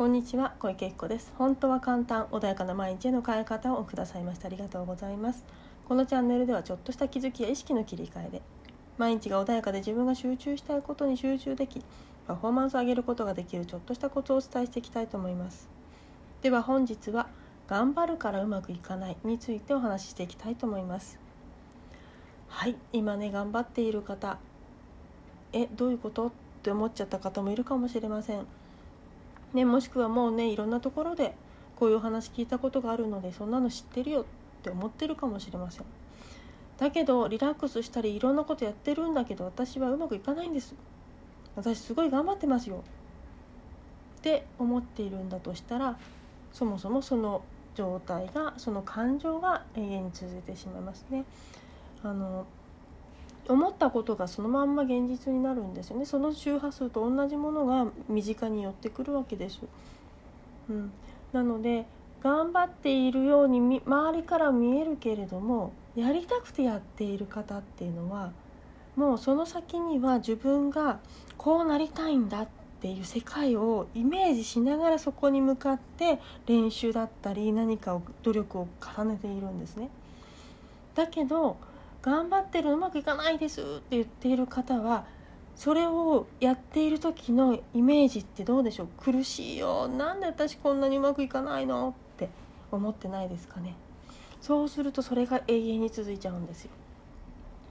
こんにちは小池恵子です。本当は簡単穏やかな毎日への変え方をくださいましてありがとうございます。このチャンネルではちょっとした気づきや意識の切り替えで毎日が穏やかで自分が集中したいことに集中できパフォーマンスを上げることができるちょっとしたコツをお伝えしていきたいと思います。では本日は頑張るからうまくいかないについてお話ししていきたいと思います。はい今ね頑張っている方。えどういうこと？って思っちゃった方もいるかもしれません。ね、もしくはもうねいろんなところでこういうお話聞いたことがあるのでそんなの知ってるよって思ってるかもしれません。だけどリラックスしたりいろんなことやってるんだけど私はうまくいかないんです。私すごい頑張ってますよ。って思っているんだとしたらそもそもその状態がその感情が永遠に続いてしまいますね。あの思ったことがそのまんま現実になるんですよねその周波数と同じものが身近に寄ってくるわけです。うん、なので頑張っているように周りから見えるけれどもやりたくてやっている方っていうのはもうその先には自分がこうなりたいんだっていう世界をイメージしながらそこに向かって練習だったり何かを努力を重ねているんですね。だけど頑張ってるうまくいかないですって言っている方はそれをやっている時のイメージってどうでしょう？苦しいよ。なんで私こんなにうまくいかないの？って思ってないですかね。そうするとそれが永遠に続いちゃうんですよ。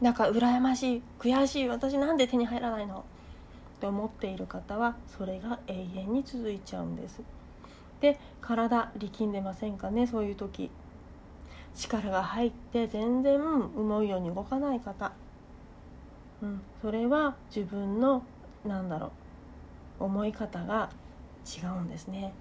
だか羨ましい。悔しい。私なんで手に入らないの？って思っている方はそれが永遠に続いちゃうんです。で体力んでませんかね？そういう時。力が入って全然思うように動かない方、うん、それは自分のなんだろう思い方が違うんですね。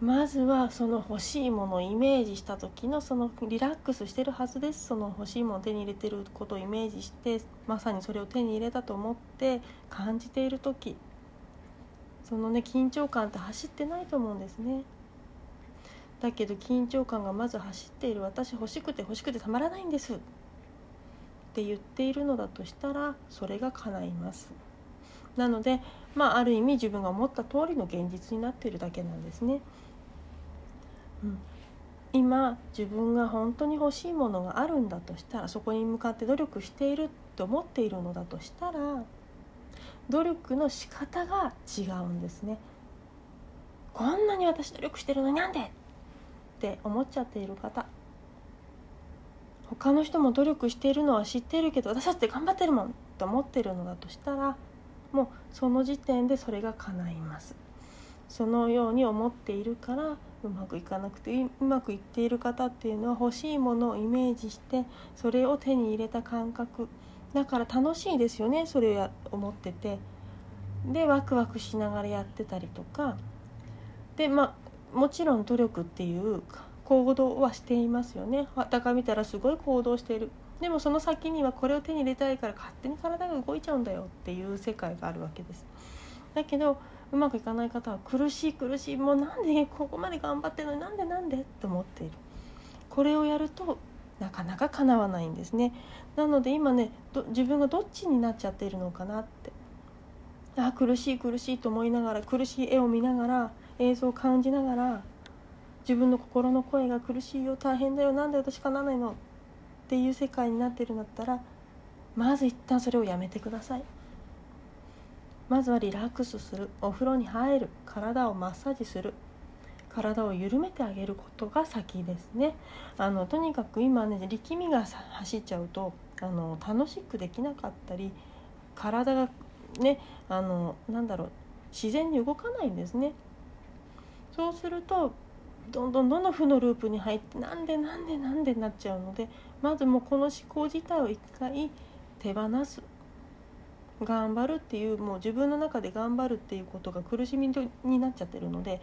まずはその欲しいものをイメージした時のそのリラックスしてるはずですその欲しいものを手に入れてることをイメージしてまさにそれを手に入れたと思って感じている時そのね緊張感って走ってないと思うんですね。だけど緊張感がまず走っている。私欲しくて欲しくてたまらないんです。って言っているのだとしたらそれが叶います。なのでまあある意味自分が思った通りの現実になっているだけなんですね、うん、今自分が本当に欲しいものがあるんだとしたらそこに向かって努力していると思っているのだとしたら努力の仕方が違うんですね。こんなに私努力してるのになんで？って思っちゃっている方。他の人も努力しているのは知っているけど私だって頑張ってるもんと思ってるのだとしたらもうその時点でそれが叶います。そのように思っているからうまくいかなくてうまくいっている方っていうのは欲しいものをイメージしてそれを手に入れた感覚。だから楽しいですよねそれを思ってて。でワクワクしながらやってたりとか。でまあもちろん努力っていう行動はしていますよね。だから見たらすごい行動している。でもその先にはこれを手に入れたいから勝手に体が動いちゃうんだよっていう世界があるわけです。だけどうまくいかない方は苦しい苦しいもうなんでここまで頑張ってるのになんでなんでって思っている。これをやるとなかなか叶わないんですね。なので今ね自分がどっちになっちゃっているのかなって。あ苦しい苦しいと思いながら苦しい絵を見ながら映像を感じながら自分の心の声が苦しいよ大変だよなんで私かなないのっていう世界になってるんだったらまず一旦それをやめてください。まずはリラックスする。お風呂に入る。体をマッサージする。体を緩めてあげることが先ですね。あのとにかく今ね力みが走っちゃうとあの楽しくできなかったり体がねあのなんだろう自然に動かないんですね。そうするとどんどんどんどん負のループに入ってなんでなんでなんでなっちゃうのでまずもうこの思考自体を一回手放す。頑張るっていうもう自分の中で頑張るっていうことが苦しみになっちゃってるので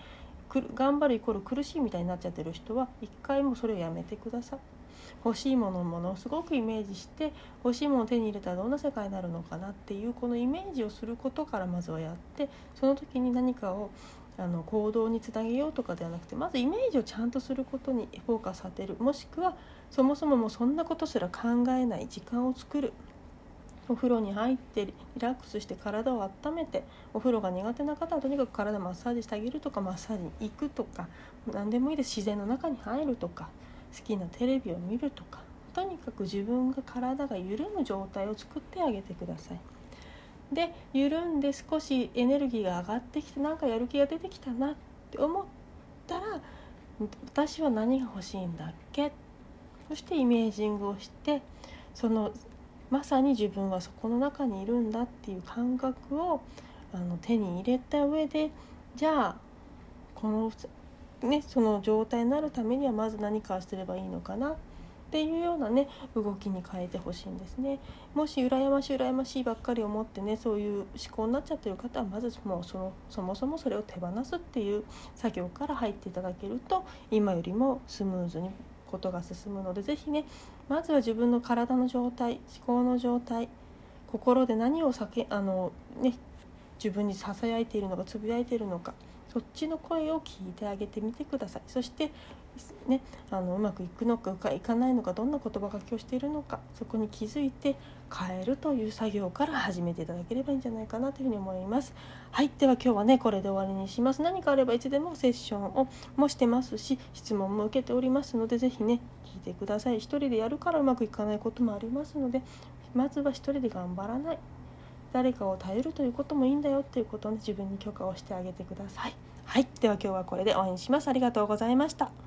頑張るイコール苦しいみたいになっちゃってる人は一回もそれをやめてください。欲しいものをものすごくイメージして欲しいものを手に入れたらどんな世界になるのかなっていうこのイメージをすることからまずはやってその時に何かをあの行動につなげようとかではなくてまずイメージをちゃんとすることにフォーカス当てる。もしくはそもそももうそんなことすら考えない時間を作る。お風呂に入ってリラックスして体を温めてお風呂が苦手な方はとにかく体マッサージしてあげるとかマッサージに行くとか何でもいいです。自然の中に入るとか。好きなテレビを見るとかとにかく自分が体が緩む状態を作ってあげてください。で緩んで少しエネルギーが上がってきてなんかやる気が出てきたなって思ったら私は何が欲しいんだっけ？そしてイメージングをしてそのまさに自分はそこの中にいるんだっていう感覚をあの手に入れた上でじゃあこの,、ね、その状態になるためにはまず何かすればいいのかな？っていうようなね動きに変えてほしいんですね。もし羨ましい羨ましいばっかり思ってねそういう思考になっちゃってる方はまずもうそのそもそもそれを手放すっていう作業から入っていただけると今よりもスムーズにことが進むので是非ねまずは自分の体の状態思考の状態心で何をけあの、ね、自分にささやいているのかつぶやいているのかそっちの声を聞いてあげてみてください。そしてね、あのうまくいくのかいかないのかどんな言葉がけをしているのかそこに気づいて変えるという作業から始めていただければいいんじゃないかなというふうに思います。はいでは今日はねこれで終わりにします。何かあればいつでもセッションをもしてますし質問も受けておりますので是非ね聞いてください。一人でやるからうまくいかないこともありますのでまずは一人で頑張らない。誰かを頼るということもいいんだよっていうことを、ね、自分に許可をしてあげてください。はい、では今日はこれで終わりにします。ありがとうございました。